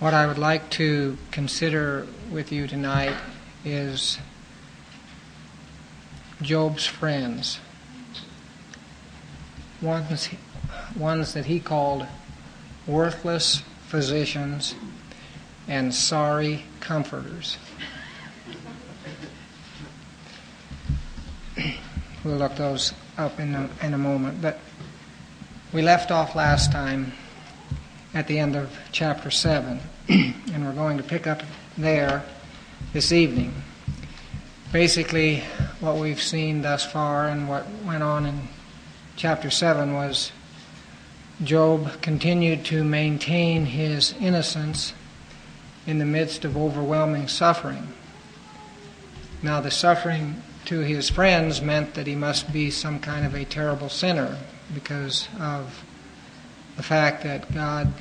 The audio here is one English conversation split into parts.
What I would like to consider with you tonight is Job's friends, ones, ones that he called worthless physicians and sorry comforters. we'll look those up in a, in a moment. But we left off last time at the end of chapter 7, and we're going to pick up there this evening. Basically, what we've seen thus far and what went on in chapter 7 was Job continued to maintain his innocence in the midst of overwhelming suffering. Now, the suffering to his friends meant that he must be some kind of a terrible sinner because of the fact that God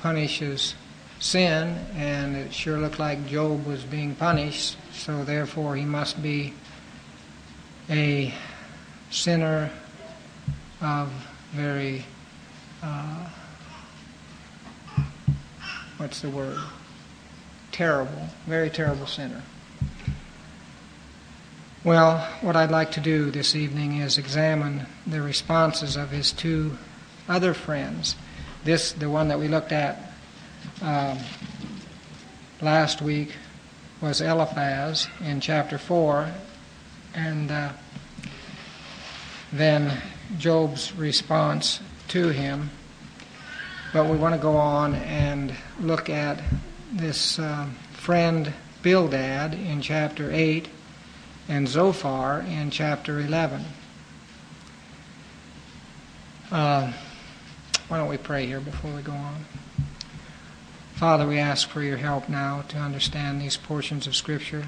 punishes sin, and it sure looked like Job was being punished, so therefore he must be a sinner of very, uh, what's the word? Terrible, very terrible sinner. Well, what I'd like to do this evening is examine the responses of his two other friends. This, the one that we looked at um, last week, was Eliphaz in chapter 4, and uh, then Job's response to him. But we want to go on and look at this uh, friend Bildad in chapter 8 and Zophar in chapter 11. Uh, why don't we pray here before we go on? Father, we ask for your help now to understand these portions of Scripture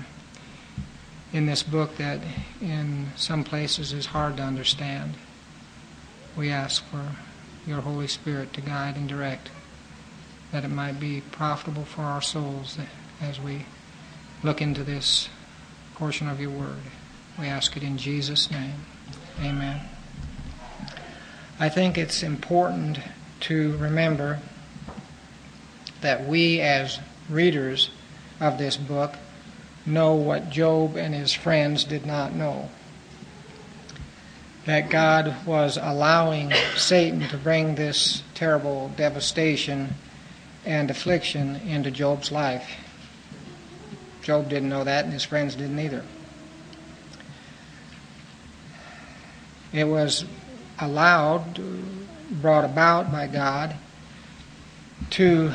in this book that in some places is hard to understand. We ask for your Holy Spirit to guide and direct, that it might be profitable for our souls as we look into this portion of your word. We ask it in Jesus' name. Amen. I think it's important to remember that we, as readers of this book, know what Job and his friends did not know. That God was allowing Satan to bring this terrible devastation and affliction into Job's life. Job didn't know that, and his friends didn't either. It was allowed, brought about by God, to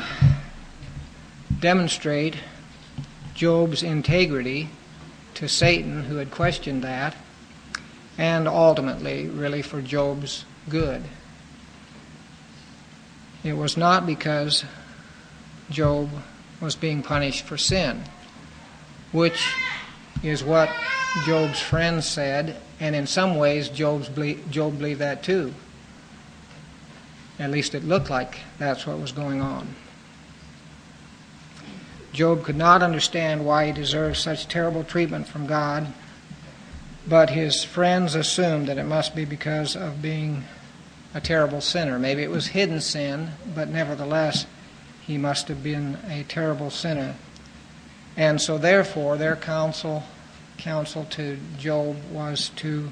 demonstrate Job's integrity to Satan, who had questioned that, and ultimately, really, for Job's good. It was not because Job was being punished for sin which is what Job's friends said, and in some ways Job's Job believed that too. At least it looked like that's what was going on. Job could not understand why he deserved such terrible treatment from God, but his friends assumed that it must be because of being a terrible sinner. Maybe it was hidden sin, but nevertheless, he must have been a terrible sinner. And so, therefore, their counsel, counsel to Job was to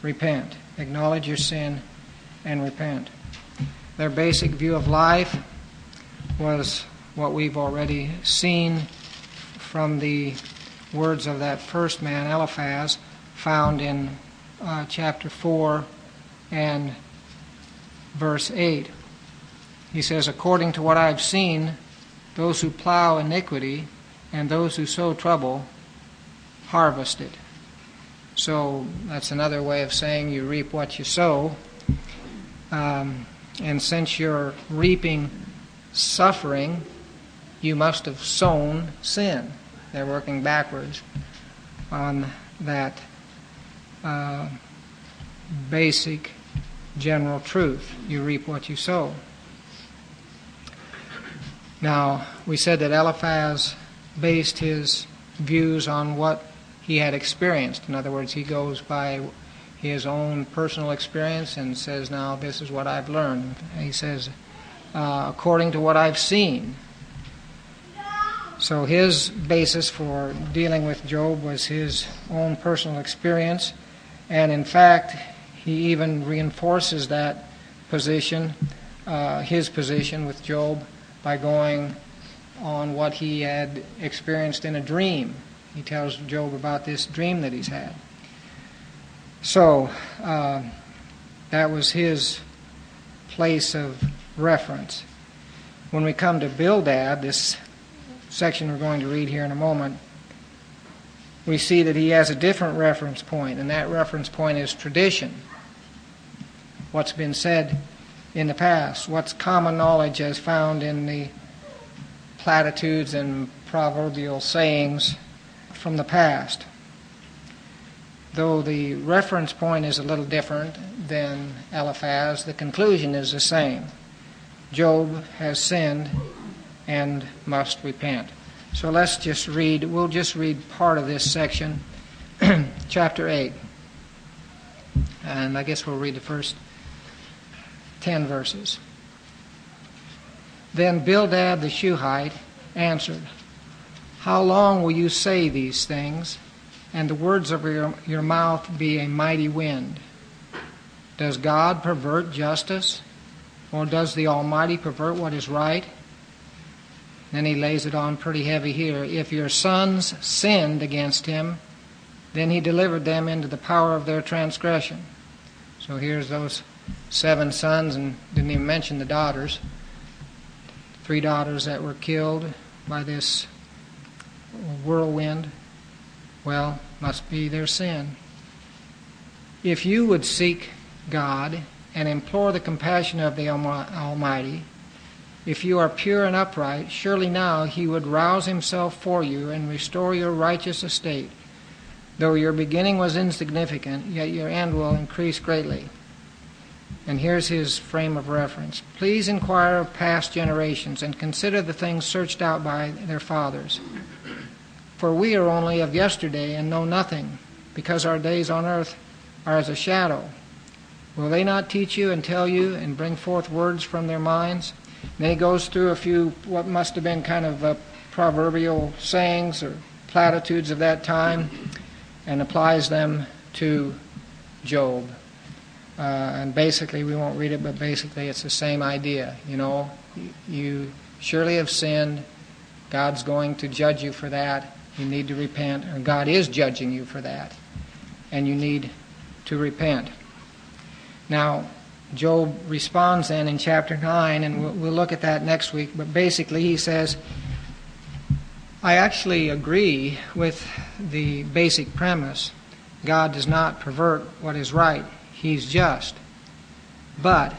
repent, acknowledge your sin, and repent. Their basic view of life was what we've already seen from the words of that first man, Eliphaz, found in uh, chapter 4 and verse 8. He says, According to what I've seen, those who plow iniquity and those who sow trouble harvest it. So that's another way of saying you reap what you sow. Um, and since you're reaping suffering, you must have sown sin. They're working backwards on that uh, basic general truth. You reap what you sow. Now, we said that Eliphaz based his views on what he had experienced. In other words, he goes by his own personal experience and says, Now, this is what I've learned. He says, uh, according to what I've seen. So his basis for dealing with Job was his own personal experience, and in fact, he even reinforces that position, uh, his position with Job, by going on what he had experienced in a dream. He tells Job about this dream that he's had. So, uh, that was his place of reference. When we come to Bildad, this section we're going to read here in a moment, we see that he has a different reference point, and that reference point is tradition. What's been said in the past, what's common knowledge as found in the platitudes and proverbial sayings from the past. Though the reference point is a little different than Eliphaz, the conclusion is the same. Job has sinned and must repent. So let's just read, we'll just read part of this section, chapter 8. And I guess we'll read the first 10 verses. Then Bildad the Shuhite answered, How long will you say these things, and the words of your, your mouth be a mighty wind? Does God pervert justice? Or does the Almighty pervert what is right? Then he lays it on pretty heavy here. If your sons sinned against him, then he delivered them into the power of their transgression. So here's those seven sons, and didn't even mention the daughters. Three daughters that were killed by this whirlwind. Well, must be their sin. If you would seek God and implore the compassion of the Almighty, if you are pure and upright, surely now he would rouse himself for you and restore your righteous estate. Though your beginning was insignificant, yet your end will increase greatly. And here's his frame of reference. Please inquire of past generations and consider the things searched out by their fathers. For we are only of yesterday and know nothing, because our days on earth are as a shadow. Will they not teach you and tell you and bring forth words from their minds? And he goes through a few what must have been kind of uh, proverbial sayings or platitudes of that time and applies them to Job. Uh, and basically, we won't read it, but basically, it's the same idea. You know, you surely have sinned. God's going to judge you for that. You need to repent, or God is judging you for that. And you need to repent. Now, Job responds then in chapter 9, and we'll, we'll look at that next week. But basically, he says, I actually agree with the basic premise God does not pervert what is right He's just. But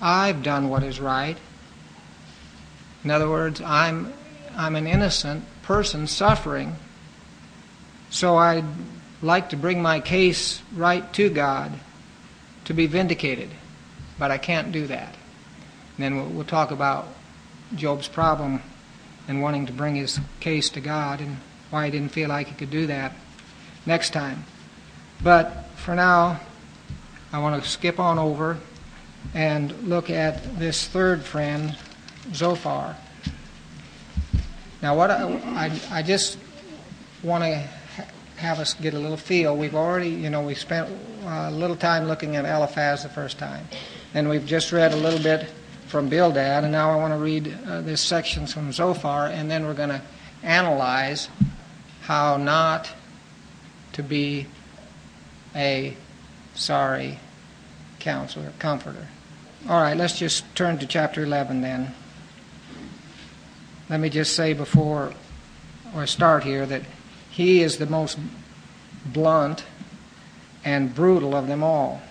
I've done what is right. In other words, I'm, I'm an innocent person suffering. So I'd like to bring my case right to God to be vindicated. But I can't do that. And then we'll, we'll talk about Job's problem and wanting to bring his case to God and why he didn't feel like he could do that next time. But for now, I want to skip on over and look at this third friend, Zophar. Now, what I, I, I just want to have us get a little feel. We've already, you know, we spent a little time looking at Eliphaz the first time, and we've just read a little bit from Bildad, and now I want to read uh, this section from Zophar, and then we're going to analyze how not to be a sorry counselor, comforter. All right, let's just turn to chapter 11 then. Let me just say before I start here that he is the most blunt and brutal of them all.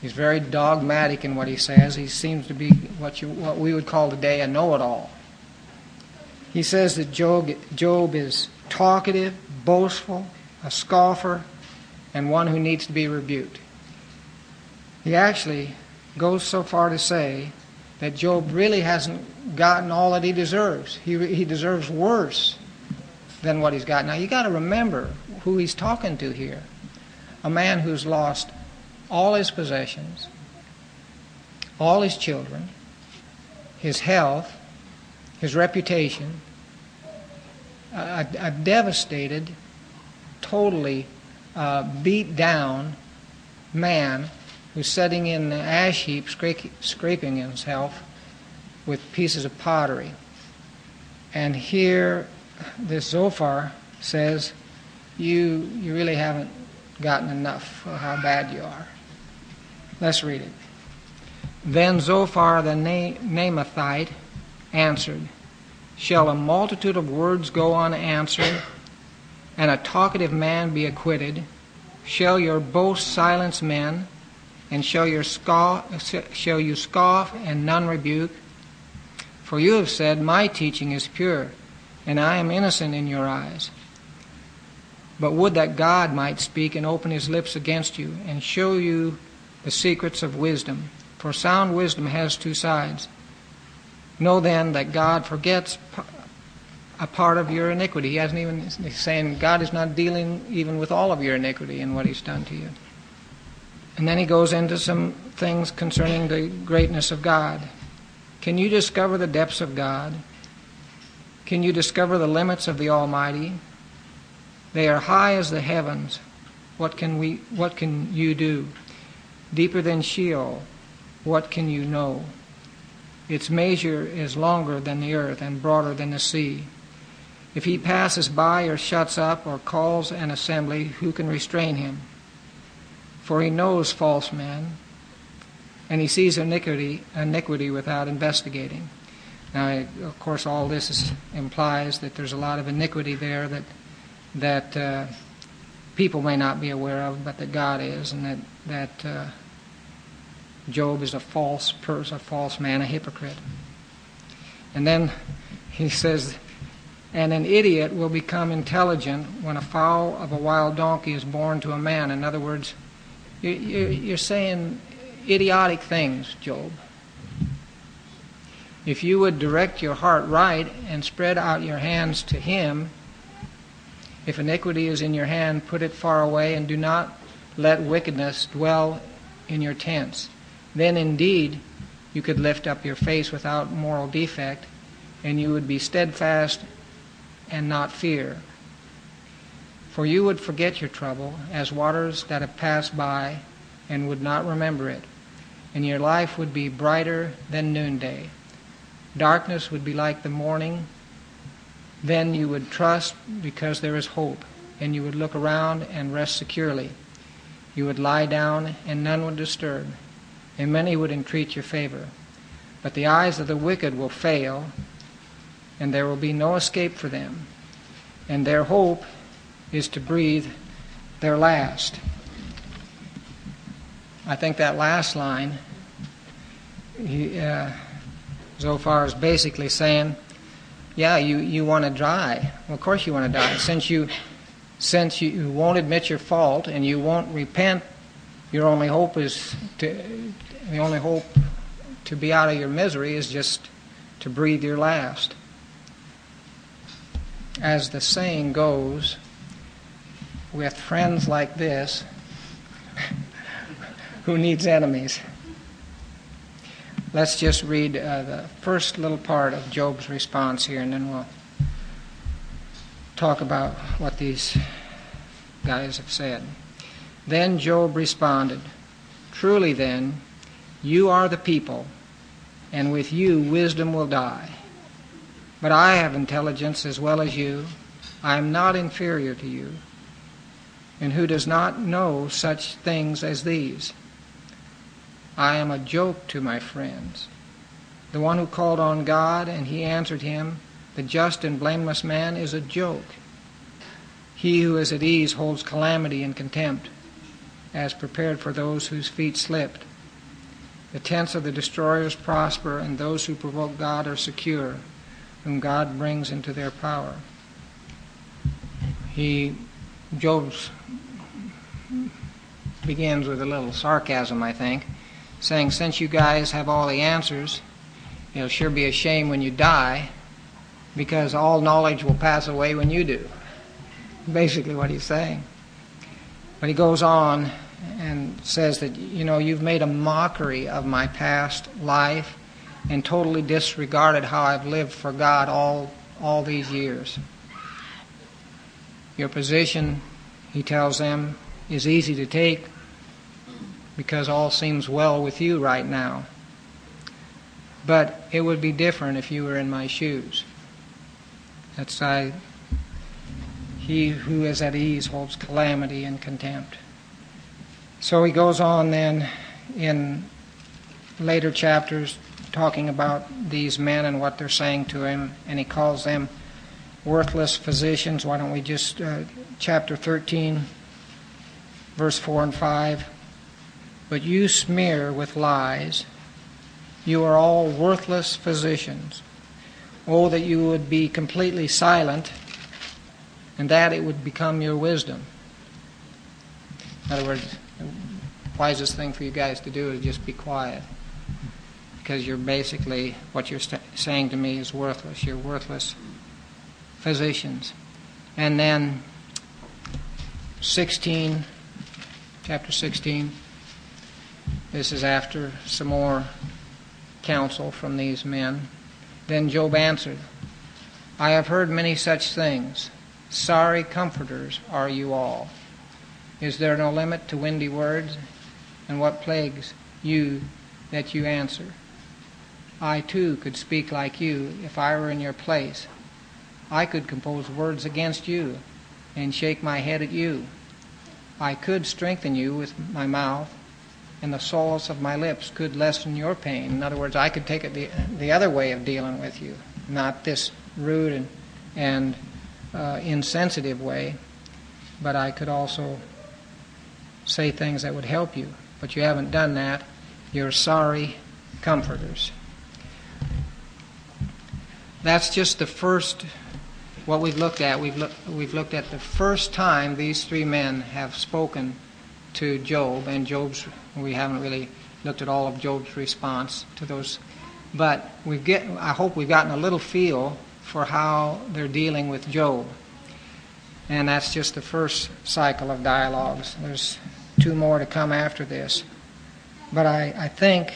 He's very dogmatic in what he says. He seems to be what, you, what we would call today a know it all. He says that Job, Job is talkative, boastful, a scoffer, and one who needs to be rebuked. He actually goes so far to say that Job really hasn't gotten all that he deserves. He, he deserves worse than what he's got. Now, you got to remember who he's talking to here a man who's lost all his possessions, all his children, his health, his reputation, a, a devastated, totally uh, beat down man who's sitting in the ash heap, scraping himself with pieces of pottery. And here, this Zophar says, you, you really haven't gotten enough of how bad you are. Let's read it. Then Zophar the Naamathite answered, Shall a multitude of words go unanswered, and a talkative man be acquitted? Shall your boast silence men, and shall, your scoff, shall you scoff and none rebuke? For you have said, My teaching is pure, and I am innocent in your eyes. But would that God might speak and open his lips against you, and show you the secrets of wisdom. For sound wisdom has two sides. Know then that God forgets a part of your iniquity. He hasn't even he's saying God is not dealing even with all of your iniquity and what He's done to you. And then he goes into some things concerning the greatness of God. Can you discover the depths of God? Can you discover the limits of the Almighty? They are high as the heavens. What can we what can you do? Deeper than Sheol, what can you know? Its measure is longer than the earth and broader than the sea. If he passes by or shuts up or calls an assembly, who can restrain him? For he knows false men, and he sees iniquity, iniquity without investigating. Now, of course, all this is, implies that there's a lot of iniquity there that that uh, people may not be aware of, but that God is, and that that uh, Job is a false person, a false man, a hypocrite. And then he says, and an idiot will become intelligent when a foal of a wild donkey is born to a man. In other words, you're saying idiotic things, Job. If you would direct your heart right and spread out your hands to Him, if iniquity is in your hand, put it far away and do not let wickedness dwell in your tents. Then indeed you could lift up your face without moral defect, and you would be steadfast and not fear. For you would forget your trouble as waters that have passed by and would not remember it, and your life would be brighter than noonday. Darkness would be like the morning. Then you would trust because there is hope, and you would look around and rest securely. You would lie down, and none would disturb and many would entreat your favor. But the eyes of the wicked will fail, and there will be no escape for them. And their hope is to breathe their last. I think that last line, he, uh, Zophar is basically saying, yeah, you, you want to die. Well, of course you want to die. Since you, since you won't admit your fault and you won't repent, your only hope is to, the only hope to be out of your misery is just to breathe your last. As the saying goes, with friends like this, who needs enemies? Let's just read uh, the first little part of Job's response here, and then we'll talk about what these guys have said. Then Job responded, Truly, then, you are the people, and with you wisdom will die. But I have intelligence as well as you. I am not inferior to you. And who does not know such things as these? I am a joke to my friends. The one who called on God and he answered him, the just and blameless man, is a joke. He who is at ease holds calamity in contempt, as prepared for those whose feet slipped. The tents of the destroyers prosper, and those who provoke God are secure, whom God brings into their power. He, Job's begins with a little sarcasm, I think, saying, Since you guys have all the answers, it'll sure be a shame when you die, because all knowledge will pass away when you do. Basically, what he's saying. But he goes on and says that, you know, you've made a mockery of my past life and totally disregarded how I've lived for God all, all these years. Your position, he tells them, is easy to take because all seems well with you right now. But it would be different if you were in my shoes. That's I. He who is at ease holds calamity and contempt. So he goes on then in later chapters talking about these men and what they're saying to him, and he calls them worthless physicians. Why don't we just, uh, chapter 13, verse 4 and 5. But you smear with lies. You are all worthless physicians. Oh, that you would be completely silent, and that it would become your wisdom. In other words, the wisest thing for you guys to do is just be quiet. Because you're basically, what you're st- saying to me is worthless. You're worthless physicians. And then 16, chapter 16, this is after some more counsel from these men. Then Job answered, I have heard many such things. Sorry comforters are you all. Is there no limit to windy words? And what plagues you that you answer? I too could speak like you if I were in your place. I could compose words against you and shake my head at you. I could strengthen you with my mouth and the soles of my lips could lessen your pain. In other words, I could take it the, the other way of dealing with you, not this rude and, and uh, insensitive way, but I could also say things that would help you. But you haven't done that. You're sorry comforters. That's just the first, what we've looked at. We've, look, we've looked at the first time these three men have spoken to Job, and Job's, we haven't really looked at all of Job's response to those, but we get, I hope we've gotten a little feel for how they're dealing with Job. And that's just the first cycle of dialogues. There's two more to come after this. But I, I think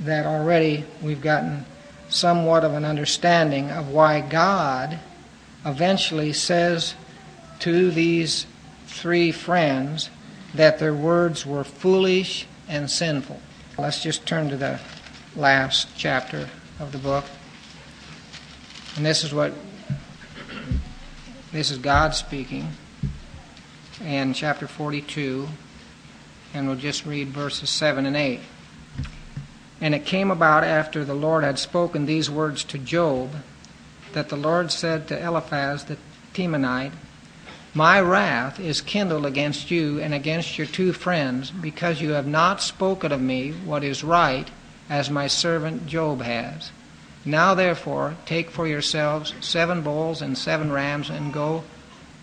that already we've gotten somewhat of an understanding of why God eventually says to these three friends that their words were foolish and sinful. Let's just turn to the last chapter of the book. And this is what this is God speaking in chapter 42, and we'll just read verses 7 and 8. And it came about after the Lord had spoken these words to Job that the Lord said to Eliphaz the Temanite, My wrath is kindled against you and against your two friends, because you have not spoken of me what is right, as my servant Job has. Now therefore take for yourselves seven bulls and seven rams, and go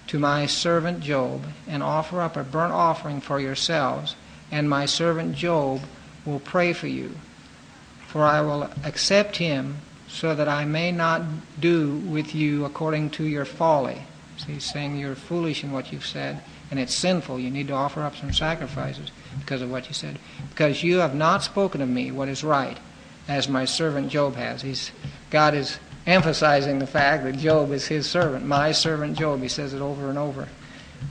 to my servant Job, and offer up a burnt offering for yourselves, and my servant Job will pray for you. For I will accept him, so that I may not do with you according to your folly. So he's saying you're foolish in what you've said, and it's sinful. You need to offer up some sacrifices because of what you said. Because you have not spoken of me what is right as my servant Job has. He's, God is emphasizing the fact that Job is his servant, my servant Job. He says it over and over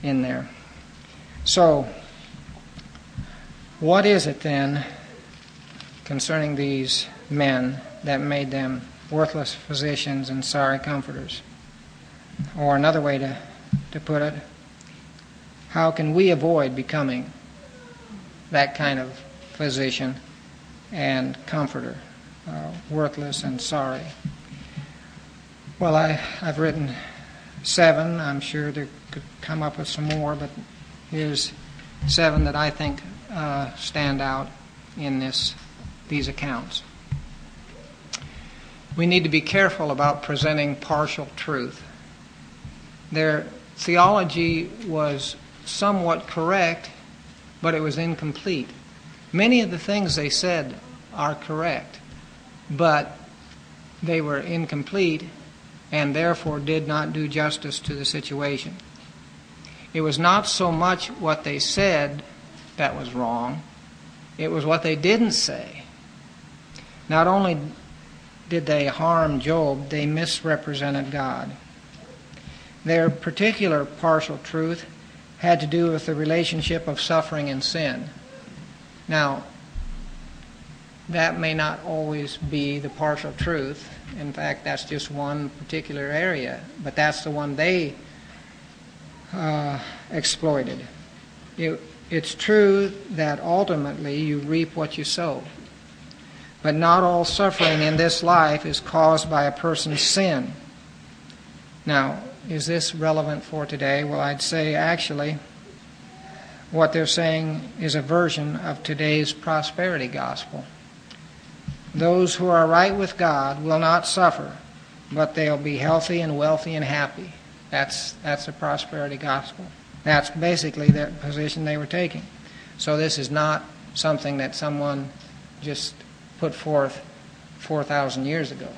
in there. So, what is it then concerning these men that made them worthless physicians and sorry comforters? Or another way to, to put it, how can we avoid becoming that kind of physician and comforter? uh, worthless and sorry. Well, I, I've written seven. I'm sure there could come up with some more, but here's seven that I think uh, stand out in this these accounts. We need to be careful about presenting partial truth. Their theology was somewhat correct, but it was incomplete. Many of the things they said are correct, but they were incomplete and therefore did not do justice to the situation. It was not so much what they said that was wrong, it was what they didn't say. Not only did they harm Job, they misrepresented God. Their particular partial truth had to do with the relationship of suffering and sin. Now, that may not always be the partial truth. In fact, that's just one particular area, but that's the one they uh, exploited. It, it's true that ultimately you reap what you sow. But not all suffering in this life is caused by a person's sin. Now, is this relevant for today? Well, I'd say actually what they're saying is a version of today's prosperity gospel. Those who are right with God will not suffer, but they'll be healthy and wealthy and happy. That's, that's the prosperity gospel. That's basically the position they were taking. So this is not something that someone just put forth 4,000 years ago.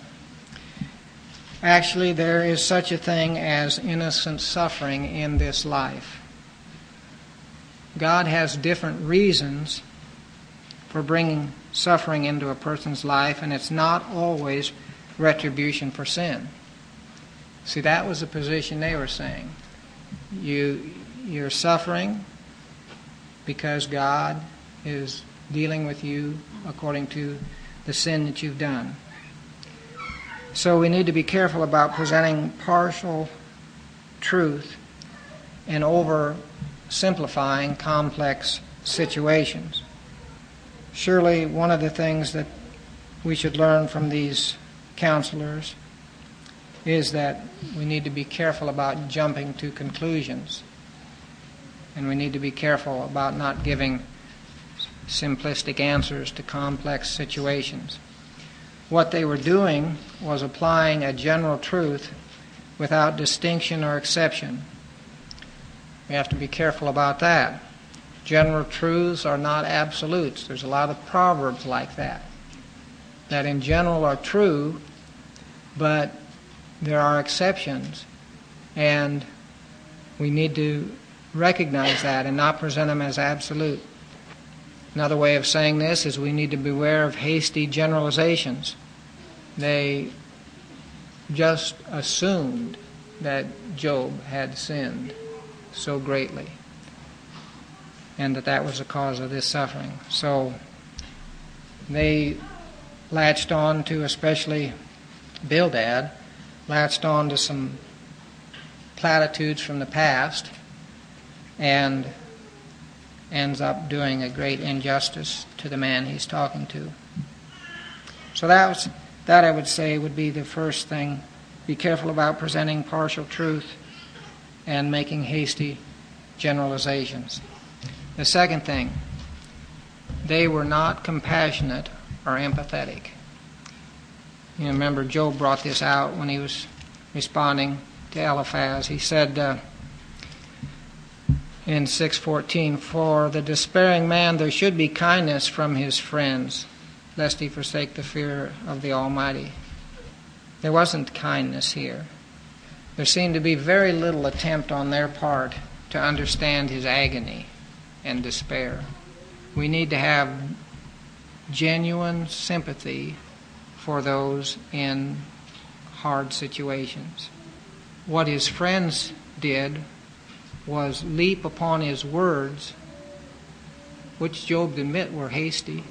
Actually, there is such a thing as innocent suffering in this life. God has different reasons for bringing suffering into a person's life, and it's not always retribution for sin. See, that was the position they were saying. You, you're suffering because God is dealing with you according to the sin that you've done. So we need to be careful about presenting partial truth and over simplifying complex situations. Surely, one of the things that we should learn from these counselors is that we need to be careful about jumping to conclusions. And we need to be careful about not giving simplistic answers to complex situations. What they were doing was applying a general truth without distinction or exception. We have to be careful about that. General truths are not absolutes. There's a lot of proverbs like that, that in general are true, but there are exceptions, and we need to recognize that and not present them as absolute. Another way of saying this is we need to beware of hasty generalizations. They just assumed that Job had sinned so greatly and that that was the cause of this suffering. So they latched on to, especially Bildad, latched on to some platitudes from the past and ends up doing a great injustice to the man he's talking to. So that was that I would say would be the first thing. Be careful about presenting partial truth and making hasty generalizations. The second thing, they were not compassionate or empathetic. You remember Job brought this out when he was responding to Eliphaz. He said, uh, in 6:14 for the despairing man there should be kindness from his friends lest he forsake the fear of the almighty. There wasn't kindness here. There seemed to be very little attempt on their part to understand his agony and despair. We need to have genuine sympathy for those in hard situations. What his friends did was leap upon his words, which Job admit were hasty.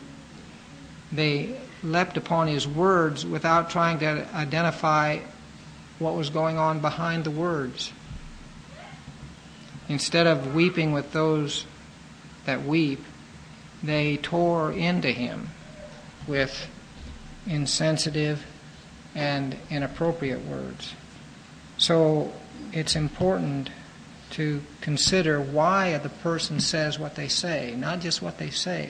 They leapt upon his words without trying to identify what was going on behind the words. Instead of weeping with those that weep, they tore into him with insensitive and inappropriate words. So it's important to consider why the person says what they say, not just what they say.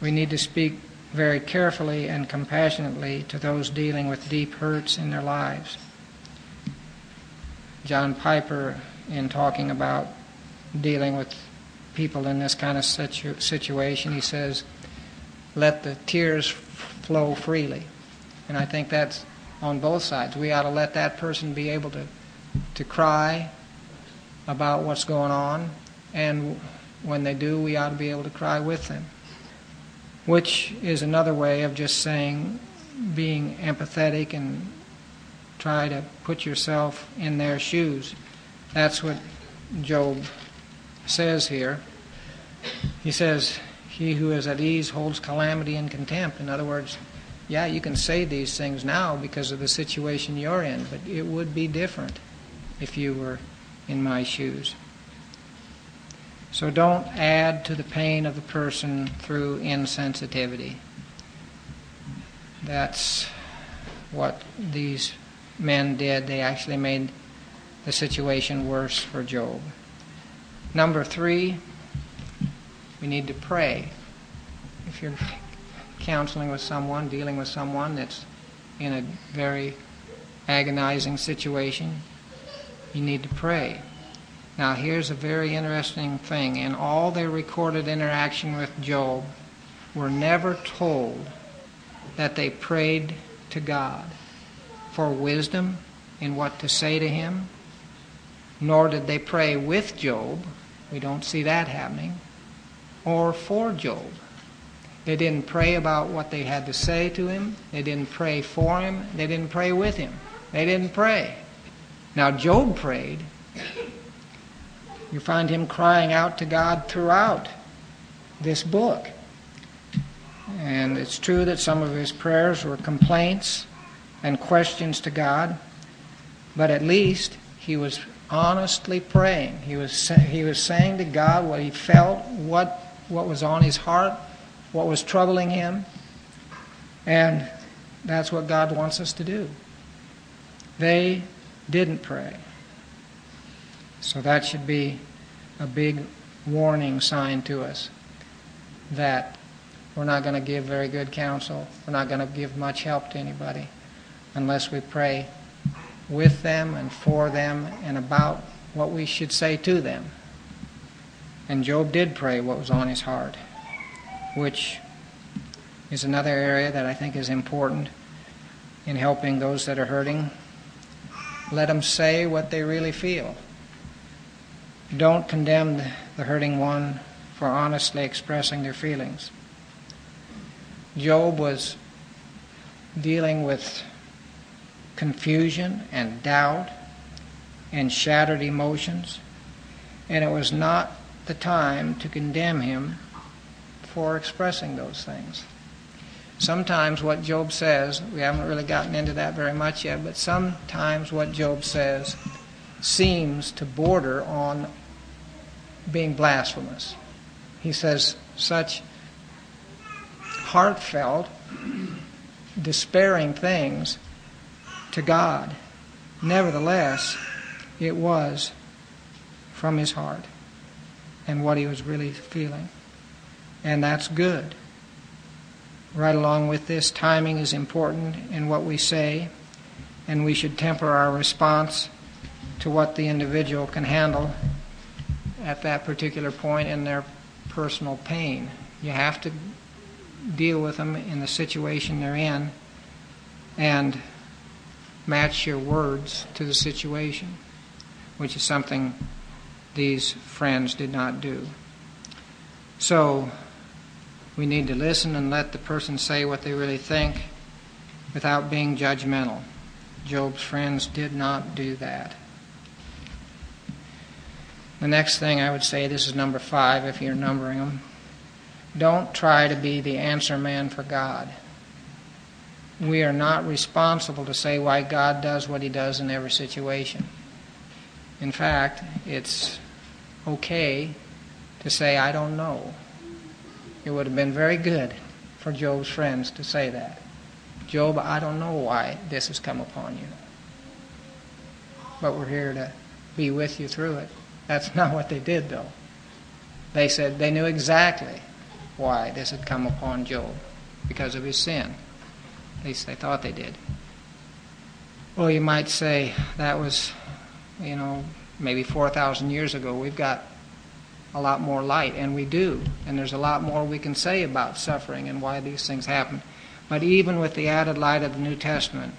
We need to speak very carefully and compassionately to those dealing with deep hurts in their lives. John Piper, in talking about dealing with people in this kind of situ- situation, he says, let the tears flow freely. And I think that's on both sides. We ought to let that person be able to, to cry about what's going on, and when they do, we ought to be able to cry with them. Which is another way of just saying being empathetic and try to put yourself in their shoes. That's what Job says here. He says, He who is at ease holds calamity in contempt. In other words, yeah, you can say these things now because of the situation you're in, but it would be different if you were in my shoes. So don't add to the pain of the person through insensitivity. That's what these men did. They actually made the situation worse for Job. Number three, we need to pray. If you're counseling with someone, dealing with someone that's in a very agonizing situation, you need to pray. Now, here's a very interesting thing. In all their recorded interaction with Job, we're never told that they prayed to God for wisdom in what to say to him, nor did they pray with Job. We don't see that happening. Or for Job. They didn't pray about what they had to say to him. They didn't pray for him. They didn't pray with him. They didn't pray. Now, Job prayed. You find him crying out to God throughout this book. And it's true that some of his prayers were complaints and questions to God, but at least he was honestly praying. He was, he was saying to God what he felt, what, what was on his heart, what was troubling him. And that's what God wants us to do. They didn't pray. So that should be a big warning sign to us that we're not going to give very good counsel. We're not going to give much help to anybody unless we pray with them and for them and about what we should say to them. And Job did pray what was on his heart which is another area that I think is important in helping those that are hurting. Let them say what they really feel. Don't condemn the hurting one for honestly expressing their feelings. Job was dealing with confusion and doubt and shattered emotions, and it was not the time to condemn him for expressing those things. Sometimes what Job says, we haven't really gotten into that very much yet, but sometimes what Job says seems to border on being blasphemous. He says such heartfelt, despairing things to God. Nevertheless, it was from his heart and what he was really feeling and that's good. Right along with this, timing is important in what we say, and we should temper our response to what the individual can handle at that particular point in their personal pain. You have to deal with them in the situation they're in and match your words to the situation, which is something these friends did not do. So, we need to listen and let the person say what they really think without being judgmental. Job's friends did not do that. The next thing I would say, this is number five if you're numbering them. Don't try to be the answer man for God. We are not responsible to say why God does what he does in every situation. In fact, it's okay to say, I don't know. It would have been very good for Job's friends to say that. Job, I don't know why this has come upon you. But we're here to be with you through it. That's not what they did, though. They said they knew exactly why this had come upon Job because of his sin. At least they thought they did. Well, you might say that was, you know, maybe 4,000 years ago. We've got a lot more light, and we do. And there's a lot more we can say about suffering and why these things happen. But even with the added light of the New Testament,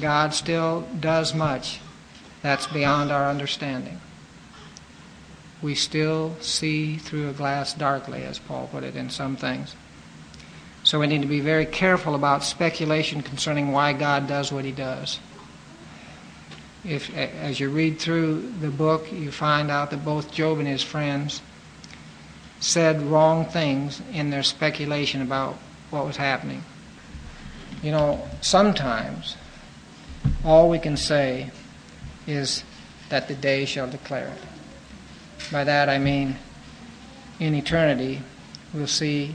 God still does much that's beyond our understanding. We still see through a glass darkly, as Paul put it in some things. So we need to be very careful about speculation concerning why God does what he does. If as you read through the book, you find out that both Job and his friends said wrong things in their speculation about what was happening. You know, sometimes all we can say is that the day shall declare it. By that I mean in eternity we'll see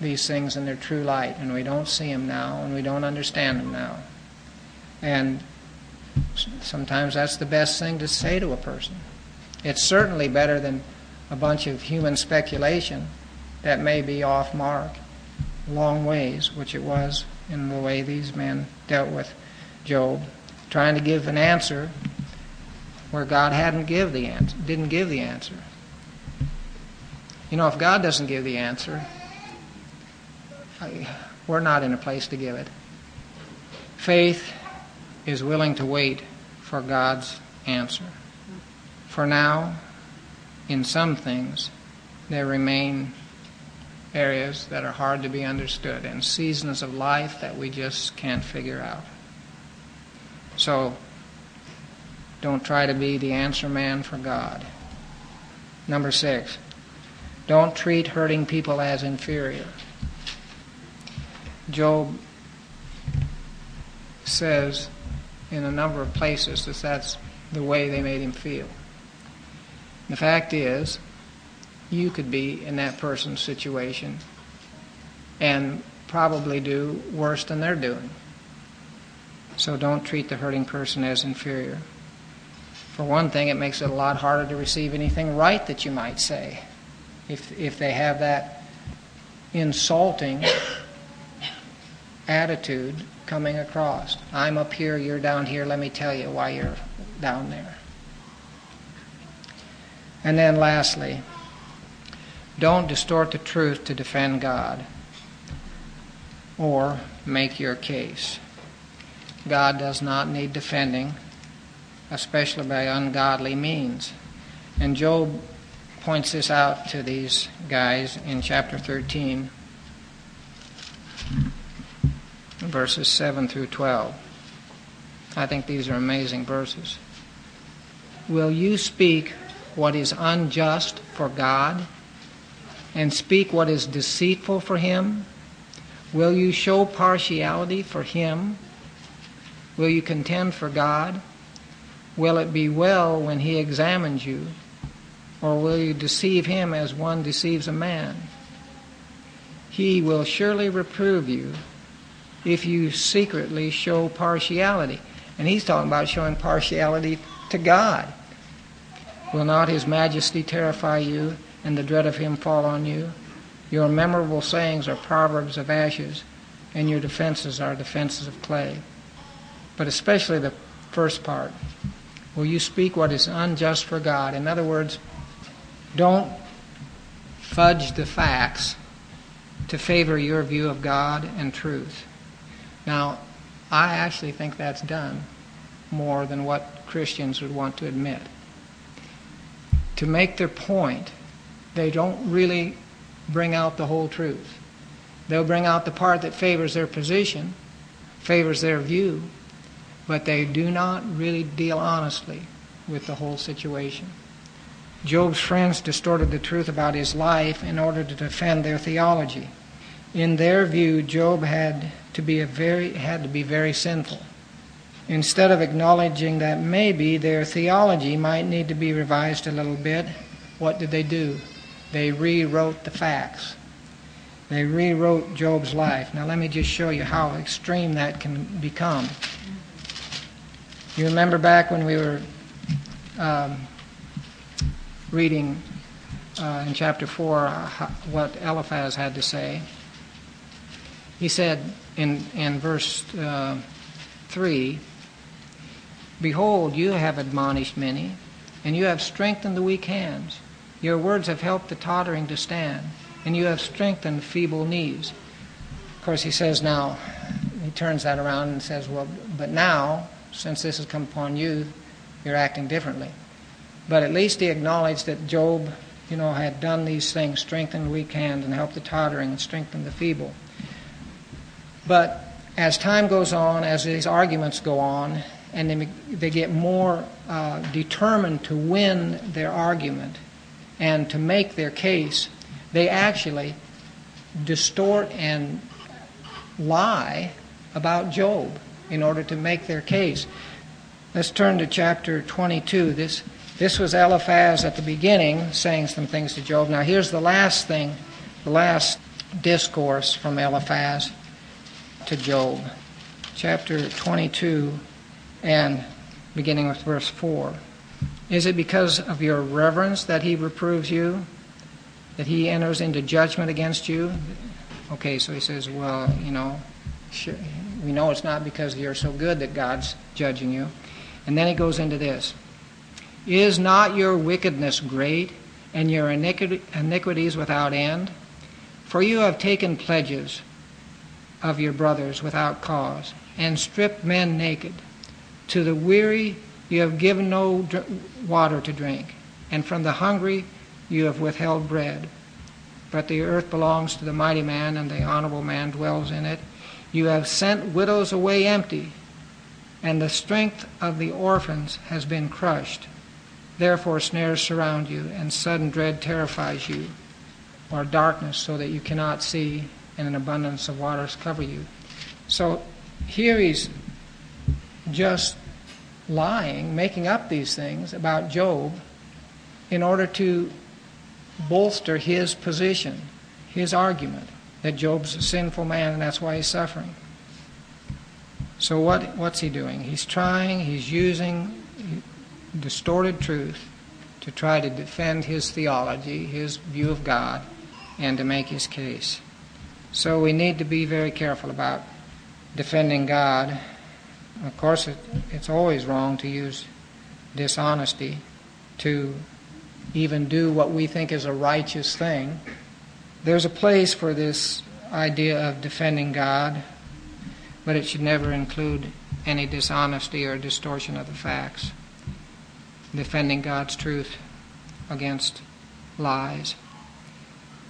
these things in their true light, and we don't see them now, and we don't understand them now. And sometimes that's the best thing to say to a person. It's certainly better than a bunch of human speculation that may be off mark long ways, which it was in the way these men dealt with Job, trying to give an answer where God hadn't give the answer, didn't give the answer. You know, if God doesn't give the answer, we're not in a place to give it. Faith is willing to wait for God's answer. For now, in some things, there remain areas that are hard to be understood and seasons of life that we just can't figure out. So, don't try to be the answer man for God. Number six, don't treat hurting people as inferior. Job says in a number of places that that's the way they made him feel. The fact is, you could be in that person's situation and probably do worse than they're doing. So don't treat the hurting person as inferior. For one thing, it makes it a lot harder to receive anything right that you might say if, if they have that insulting attitude coming across. I'm up here, you're down here, let me tell you why you're down there. And then lastly, don't distort the truth to defend God or make your case. God does not need defending, especially by ungodly means. And Job points this out to these guys in chapter 13 verses 7 through 12. I think these are amazing verses. Will you speak what is unjust for God and speak what is deceitful for Him? Will you show partiality for Him? Will you contend for God? Will it be well when He examines you? Or will you deceive Him as one deceives a man? He will surely reprove you if you secretly show partiality. And he's talking about showing partiality to God. Will not his majesty terrify you and the dread of him fall on you? Your memorable sayings are proverbs of ashes, and your defenses are defenses of clay. But especially the first part. Will you speak what is unjust for God? In other words, don't fudge the facts to favor your view of God and truth. Now, I actually think that's done more than what Christians would want to admit. To make their point, they don't really bring out the whole truth. They'll bring out the part that favors their position, favors their view, but they do not really deal honestly with the whole situation. Job's friends distorted the truth about his life in order to defend their theology. In their view, Job had to be a very had to be very sinful. Instead of acknowledging that maybe their theology might need to be revised a little bit, what did they do? They rewrote the facts. They rewrote Job's life. Now let me just show you how extreme that can become. You remember back when we were um, reading uh, in chapter 4 uh, what Eliphaz had to say. He said in, in verse uh, 3 Behold, you have admonished many, and you have strengthened the weak hands. Your words have helped the tottering to stand, and you have strengthened feeble knees. Of course, he says now, he turns that around and says, Well, but now, since this has come upon you, you're acting differently. But at least he acknowledged that Job, you know, had done these things, strengthened the weak hands and helped the tottering and strengthened the feeble. But as time goes on, as these arguments go on, and they, they get more uh, determined to win their argument and to make their case, they actually distort and lie about Job in order to make their case. Let's turn to chapter 22. This, this was Eliphaz at the beginning saying some things to Job. Now, here's the last thing, the last discourse from Eliphaz to Job. Chapter 22 and beginning with verse 4. Is it because of your reverence that he reproves you? That he enters into judgment against you? Okay, so he says, well, you know, we know it's not because you're so good that God's judging you. And then he goes into this Is not your wickedness great, and your iniquities without end? For you have taken pledges of your brothers without cause, and stripped men naked. To the weary you have given no water to drink, and from the hungry you have withheld bread. But the earth belongs to the mighty man, and the honorable man dwells in it. You have sent widows away empty, and the strength of the orphans has been crushed. Therefore, snares surround you, and sudden dread terrifies you, or darkness, so that you cannot see, and an abundance of waters cover you. So here he's just lying, making up these things about Job in order to bolster his position, his argument that Job's a sinful man and that's why he's suffering. So what, what's he doing? He's trying, he's using distorted truth to try to defend his theology, his view of God, and to make his case. So we need to be very careful about defending God. Of course, it, it's always wrong to use dishonesty to even do what we think is a righteous thing. There's a place for this idea of defending God but it should never include any dishonesty or distortion of the facts. Defending God's truth against lies.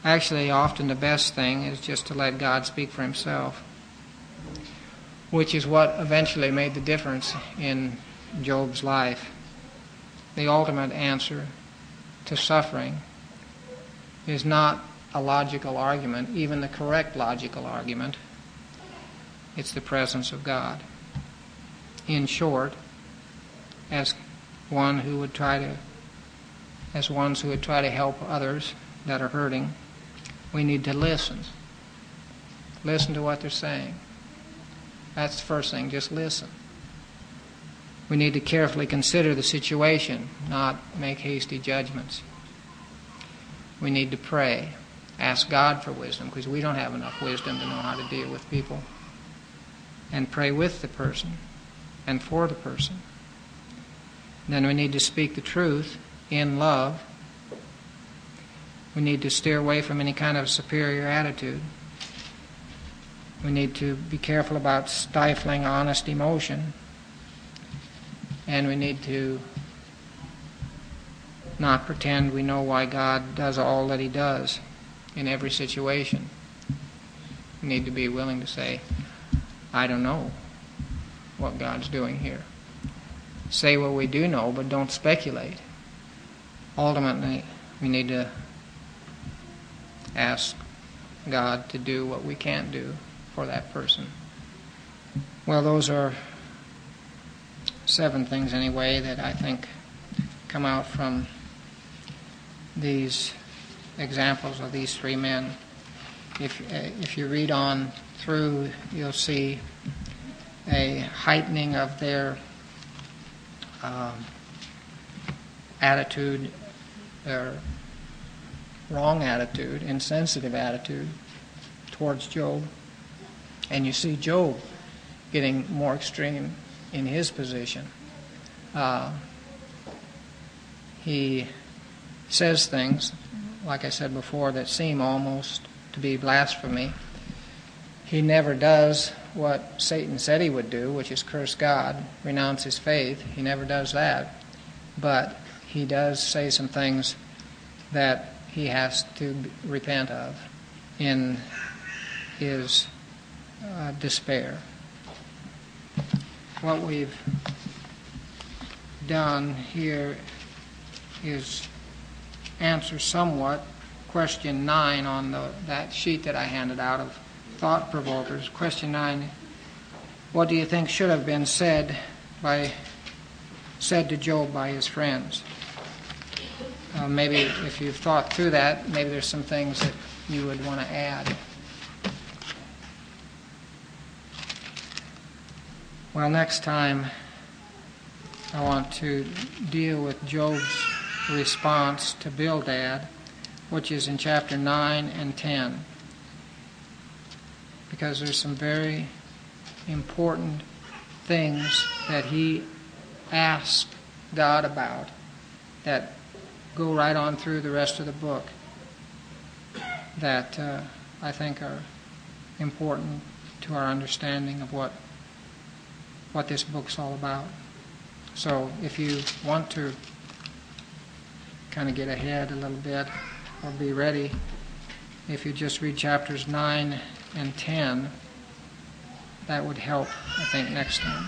Actually, often the best thing is just to let God speak for himself, which is what eventually made the difference in Job's life. The ultimate answer to suffering is not a logical argument, even the correct logical argument it's the presence of God. In short, as one who would try to, as ones who would try to help others that are hurting, we need to listen. Listen to what they're saying. That's the first thing, just listen. We need to carefully consider the situation, not make hasty judgments. We need to pray, ask God for wisdom, because we don't have enough wisdom to know how to deal with people and pray with the person and for the person. Then we need to speak the truth in love. We need to steer away from any kind of superior attitude. We need to be careful about stifling honest emotion. And we need to not pretend we know why God does all that He does in every situation. We need to be willing to say, I don't know what God's doing here. Say what we do know, but don't speculate. Ultimately, we need to ask God to do what we can't do for that person. Well, those are seven things, anyway, that I think come out from these examples of these three men. If, uh, if you read on through, you'll see a heightening of their um, attitude, their wrong attitude, insensitive attitude towards Job. And you see Job getting more extreme in his position. Uh, he says things, like I said before, that seem almost to be blasphemy he never does what Satan said he would do, which is curse God, renounce his faith. He never does that. But he does say some things that he has to repent of in his uh, despair. What we've done here is answer somewhat question 9 on the, that sheet that I handed out of thought provokers. Question 9 What do you think should have been said by said to Job by his friends? Uh, maybe if you've thought through that, maybe there's some things that you would want to add. Well, next time I want to deal with Job's response to Bildad, which is in chapter 9 and 10, because there's some very important things that he asked God about that go right on through the rest of the book that uh, I think are important to our understanding of what what this book's all about. So if you want to kind of get ahead a little bit or be ready, if you just read chapters 9 and 10, that would help, I think, next time.